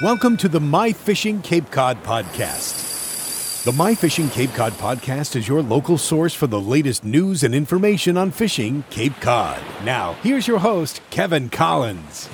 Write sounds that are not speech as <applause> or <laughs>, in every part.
Welcome to the My Fishing Cape Cod podcast. The My Fishing Cape Cod podcast is your local source for the latest news and information on fishing Cape Cod. Now, here's your host, Kevin Collins.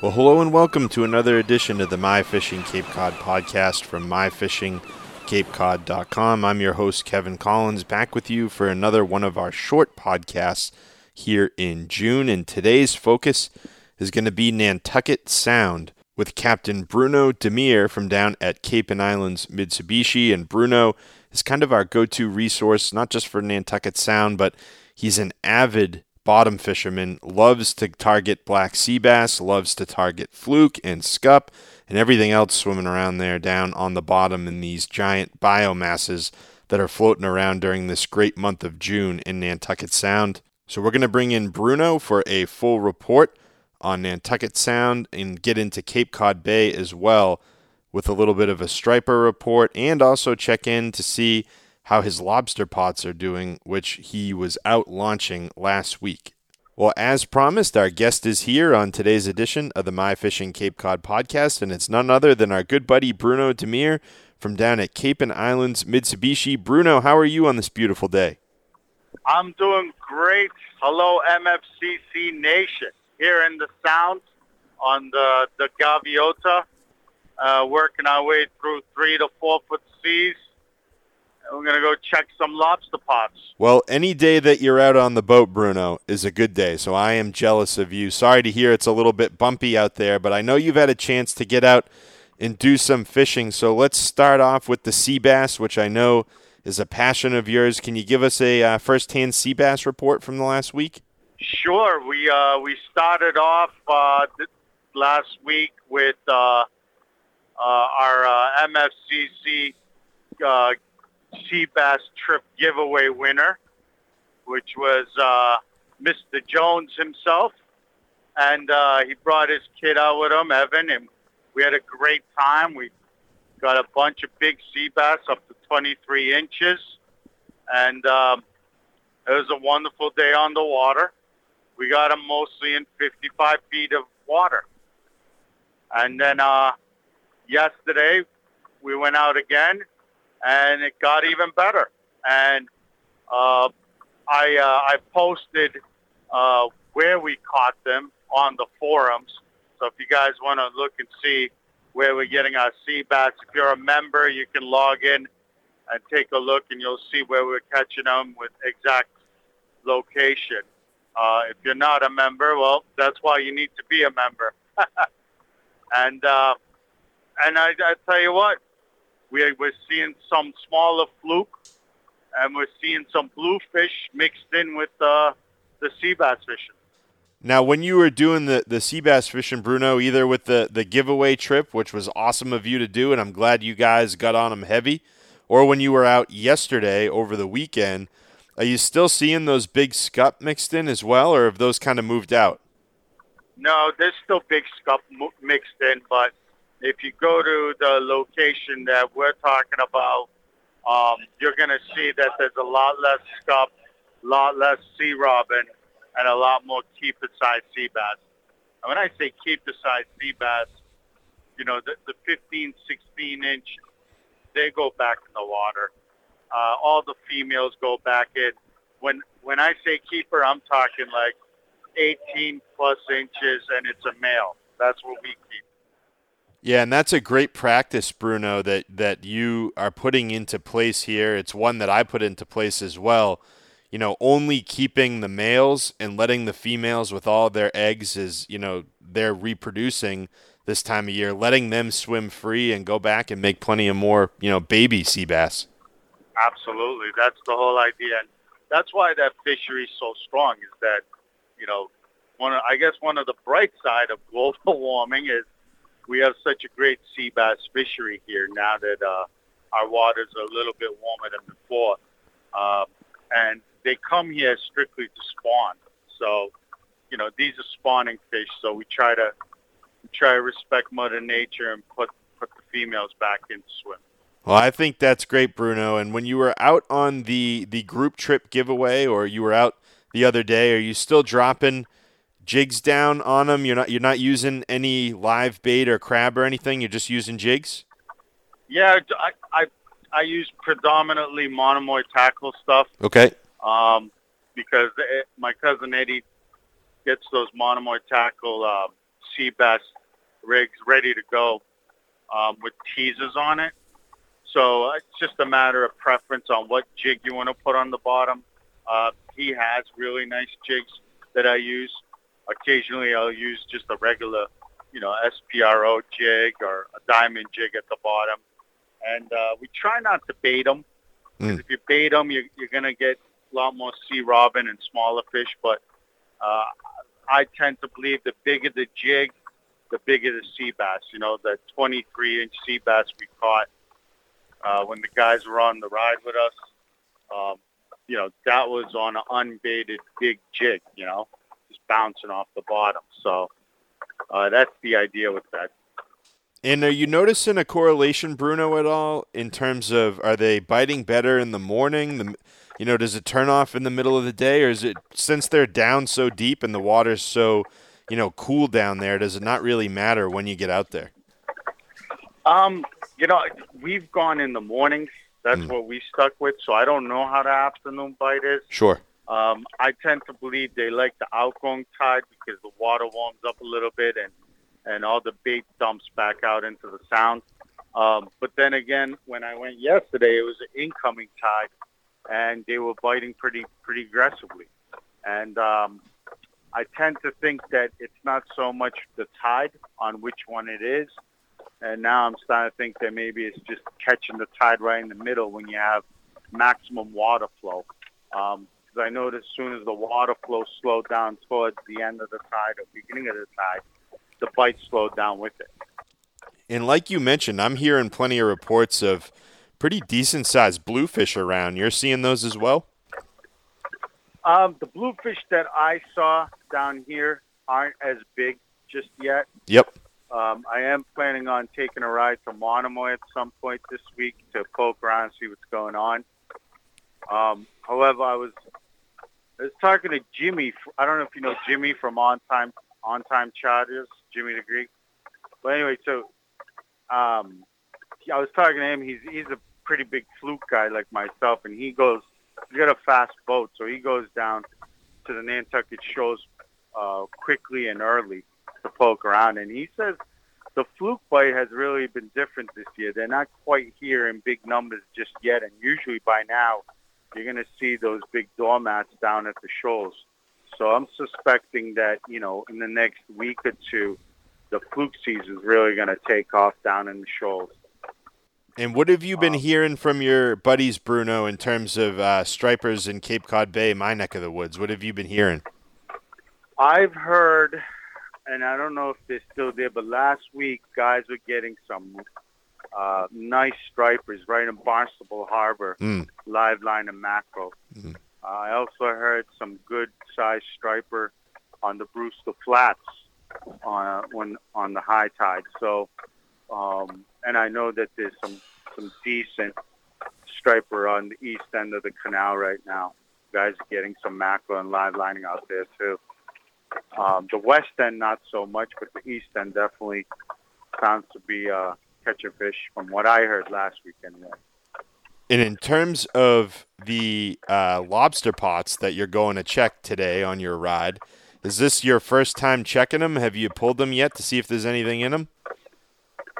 Well, hello and welcome to another edition of the My Fishing Cape Cod podcast from myfishingcapecod.com. I'm your host, Kevin Collins, back with you for another one of our short podcasts here in June. And today's focus is going to be Nantucket Sound with Captain Bruno Demir from down at Cape and Islands Mitsubishi. And Bruno is kind of our go to resource, not just for Nantucket Sound, but he's an avid bottom fisherman, loves to target black sea bass, loves to target fluke and scup, and everything else swimming around there down on the bottom in these giant biomasses that are floating around during this great month of June in Nantucket Sound. So we're going to bring in Bruno for a full report on Nantucket Sound and get into Cape Cod Bay as well with a little bit of a striper report and also check in to see how his lobster pots are doing, which he was out launching last week. Well, as promised, our guest is here on today's edition of the My Fishing Cape Cod podcast, and it's none other than our good buddy Bruno Demir from down at Cape and Islands Mitsubishi. Bruno, how are you on this beautiful day? I'm doing great. Hello, MFCC Nation here in the Sound on the the Gaviota, uh, working our way through three to four foot seas. And we're gonna go check some lobster pots. Well, any day that you're out on the boat, Bruno, is a good day. So I am jealous of you. Sorry to hear it's a little bit bumpy out there, but I know you've had a chance to get out and do some fishing. So let's start off with the sea bass, which I know is a passion of yours. Can you give us a uh, first-hand sea bass report from the last week? Sure. We uh, we started off uh, last week with uh, uh, our uh, MFCC uh, Sea Bass Trip giveaway winner, which was uh, Mr. Jones himself, and uh, he brought his kid out with him, Evan, and we had a great time. We got a bunch of big sea bass up to 23 inches, and um, it was a wonderful day on the water. We got them mostly in 55 feet of water. And then uh, yesterday we went out again, and it got even better. And uh, I uh, I posted uh, where we caught them on the forums. So if you guys want to look and see where we're getting our sea bass, if you're a member, you can log in and take a look, and you'll see where we're catching them with exact location. Uh, if you're not a member, well, that's why you need to be a member. <laughs> and uh, and I, I tell you what, we, we're seeing some smaller fluke, and we're seeing some bluefish mixed in with uh, the sea bass fishing. Now, when you were doing the, the sea bass fishing, Bruno, either with the, the giveaway trip, which was awesome of you to do, and I'm glad you guys got on them heavy, or when you were out yesterday over the weekend – are you still seeing those big scup mixed in as well, or have those kind of moved out? No, there's still big scup mixed in, but if you go to the location that we're talking about, um, you're going to see that there's a lot less scup, a lot less sea robin, and a lot more keeper-sized sea bass. And when I say keeper-sized sea bass, you know, the, the 15, 16 inch, they go back in the water. Uh, all the females go back in. When when I say keeper, I'm talking like 18 plus inches, and it's a male. That's what we keep. Yeah, and that's a great practice, Bruno, that that you are putting into place here. It's one that I put into place as well. You know, only keeping the males and letting the females with all their eggs is, you know they're reproducing this time of year, letting them swim free and go back and make plenty of more, you know, baby sea bass. Absolutely, that's the whole idea, and that's why that fishery is so strong. Is that you know one of, I guess one of the bright side of global <laughs> warming is we have such a great sea bass fishery here now that uh, our waters are a little bit warmer than before, uh, and they come here strictly to spawn. So you know these are spawning fish, so we try to we try to respect Mother Nature and put put the females back in swim. Well, I think that's great, Bruno. And when you were out on the the group trip giveaway, or you were out the other day, are you still dropping jigs down on them. You're not you're not using any live bait or crab or anything. You're just using jigs. Yeah, I I, I use predominantly monomoy tackle stuff. Okay. Um, because it, my cousin Eddie gets those monomoy tackle uh, sea bass rigs ready to go um, with teasers on it. So it's just a matter of preference on what jig you want to put on the bottom. Uh, he has really nice jigs that I use. Occasionally, I'll use just a regular, you know, SPRO jig or a diamond jig at the bottom. And uh, we try not to bait them. Mm. If you bait them, you're, you're going to get a lot more sea robin and smaller fish. But uh, I tend to believe the bigger the jig, the bigger the sea bass. You know, the 23-inch sea bass we caught uh, when the guys were on the ride with us. Um, you know, that was on an unbaited big jig, you know, just bouncing off the bottom. So uh, that's the idea with that. And are you noticing a correlation, Bruno, at all in terms of are they biting better in the morning? The, you know, does it turn off in the middle of the day, or is it since they're down so deep and the water's so, you know, cool down there? Does it not really matter when you get out there? Um, you know, we've gone in the mornings. That's mm. what we stuck with. So I don't know how the afternoon bite is. Sure. Um, I tend to believe they like the outgoing tide because the water warms up a little bit and and all the bait dumps back out into the sound. Um, but then again, when I went yesterday, it was an incoming tide, and they were biting pretty pretty aggressively. And um, I tend to think that it's not so much the tide on which one it is, and now I'm starting to think that maybe it's just catching the tide right in the middle when you have maximum water flow. Um, because I noticed as soon as the water flow slowed down towards the end of the tide or beginning of the tide, the bite slowed down with it. And like you mentioned, I'm hearing plenty of reports of pretty decent sized bluefish around. You're seeing those as well? Um, the bluefish that I saw down here aren't as big just yet. Yep. Um, I am planning on taking a ride to Monomoy at some point this week to poke around and see what's going on. Um, however, I was I was talking to Jimmy. I don't know if you know Jimmy from On Time On Time Charters, Jimmy the Greek. But anyway, so um, I was talking to him. He's he's a pretty big fluke guy like myself, and he goes. He's got a fast boat, so he goes down to the Nantucket shoals uh, quickly and early to poke around. And he says the fluke bite has really been different this year. They're not quite here in big numbers just yet. And usually by now, you're going to see those big doormats down at the shoals. So I'm suspecting that, you know, in the next week or two, the fluke season is really going to take off down in the shoals. And what have you been um, hearing from your buddies, Bruno, in terms of uh, stripers in Cape Cod Bay, my neck of the woods? What have you been hearing? I've heard and I don't know if they're still there, but last week guys were getting some uh, nice stripers right in Barnstable Harbor, mm. live line and mackerel. Mm. Uh, I also heard some good sized striper on the Brewster Flats on uh, when on the high tide. So, um, and I know that there's some some decent striper on the east end of the canal right now. Guys are getting some mackerel and live lining out there too. Um, the west end, not so much, but the east end definitely sounds to be uh, catching fish from what I heard last week anyway. And in terms of the uh, lobster pots that you're going to check today on your ride, is this your first time checking them? Have you pulled them yet to see if there's anything in them?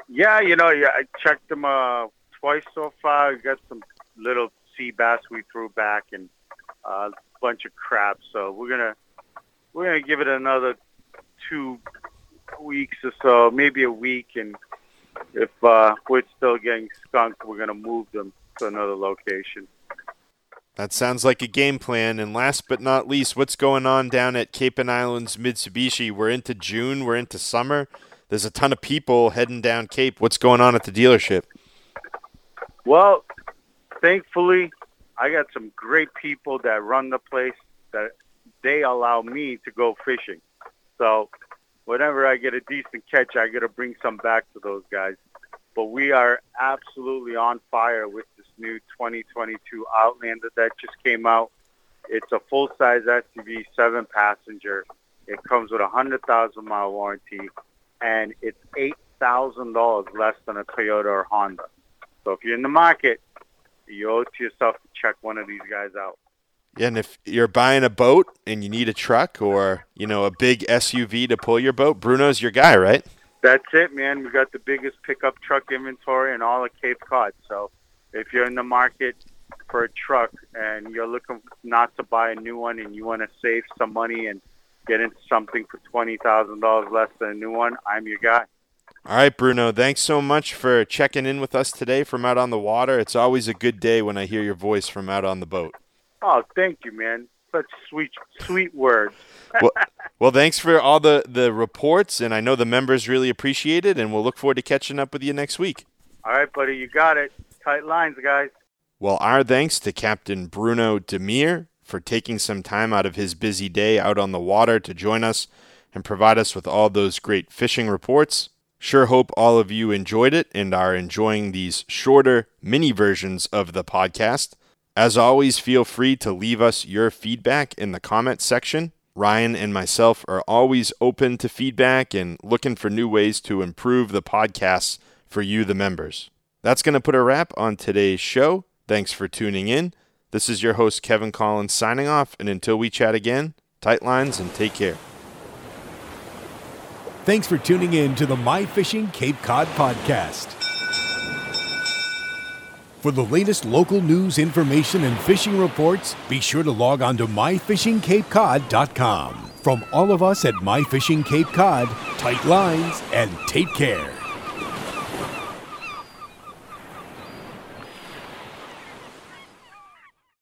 Yeah, you know, yeah, I checked them uh, twice so far. We got some little sea bass we threw back and uh, a bunch of crabs. So we're gonna we're gonna give it another two weeks or so, maybe a week, and if uh, we're still getting skunked, we're gonna move them to another location. That sounds like a game plan. And last but not least, what's going on down at Cape and Islands Mitsubishi? We're into June, we're into summer. There's a ton of people heading down Cape. What's going on at the dealership? Well, thankfully, I got some great people that run the place that they allow me to go fishing. So whenever I get a decent catch, I got to bring some back to those guys. But we are absolutely on fire with this new 2022 Outlander that just came out. It's a full-size SUV, seven-passenger, It comes with a hundred thousand mile warranty, and it's eight thousand dollars less than a Toyota or Honda. So if you're in the market, you owe it to yourself to check one of these guys out. Yeah, and if you're buying a boat and you need a truck or you know a big SUV to pull your boat, Bruno's your guy, right? That's it, man. We got the biggest pickup truck inventory in all of Cape Cod. So if you're in the market for a truck and you're looking not to buy a new one and you want to save some money and get into something for twenty thousand dollars less than a new one, I'm your guy. All right, Bruno. Thanks so much for checking in with us today from out on the water. It's always a good day when I hear your voice from out on the boat. Oh, thank you, man. Such sweet, sweet words. <laughs> well, well, thanks for all the, the reports, and I know the members really appreciate it, and we'll look forward to catching up with you next week. All right, buddy. You got it. Tight lines, guys. Well, our thanks to Captain Bruno Demir for taking some time out of his busy day out on the water to join us and provide us with all those great fishing reports. Sure hope all of you enjoyed it and are enjoying these shorter mini versions of the podcast. As always, feel free to leave us your feedback in the comments section. Ryan and myself are always open to feedback and looking for new ways to improve the podcasts for you, the members. That's going to put a wrap on today's show. Thanks for tuning in. This is your host, Kevin Collins, signing off. And until we chat again, tight lines and take care. Thanks for tuning in to the My Fishing Cape Cod podcast. For the latest local news, information, and fishing reports, be sure to log on to myfishingcapecod.com. From all of us at My Fishing Cape Cod, tight lines and take care.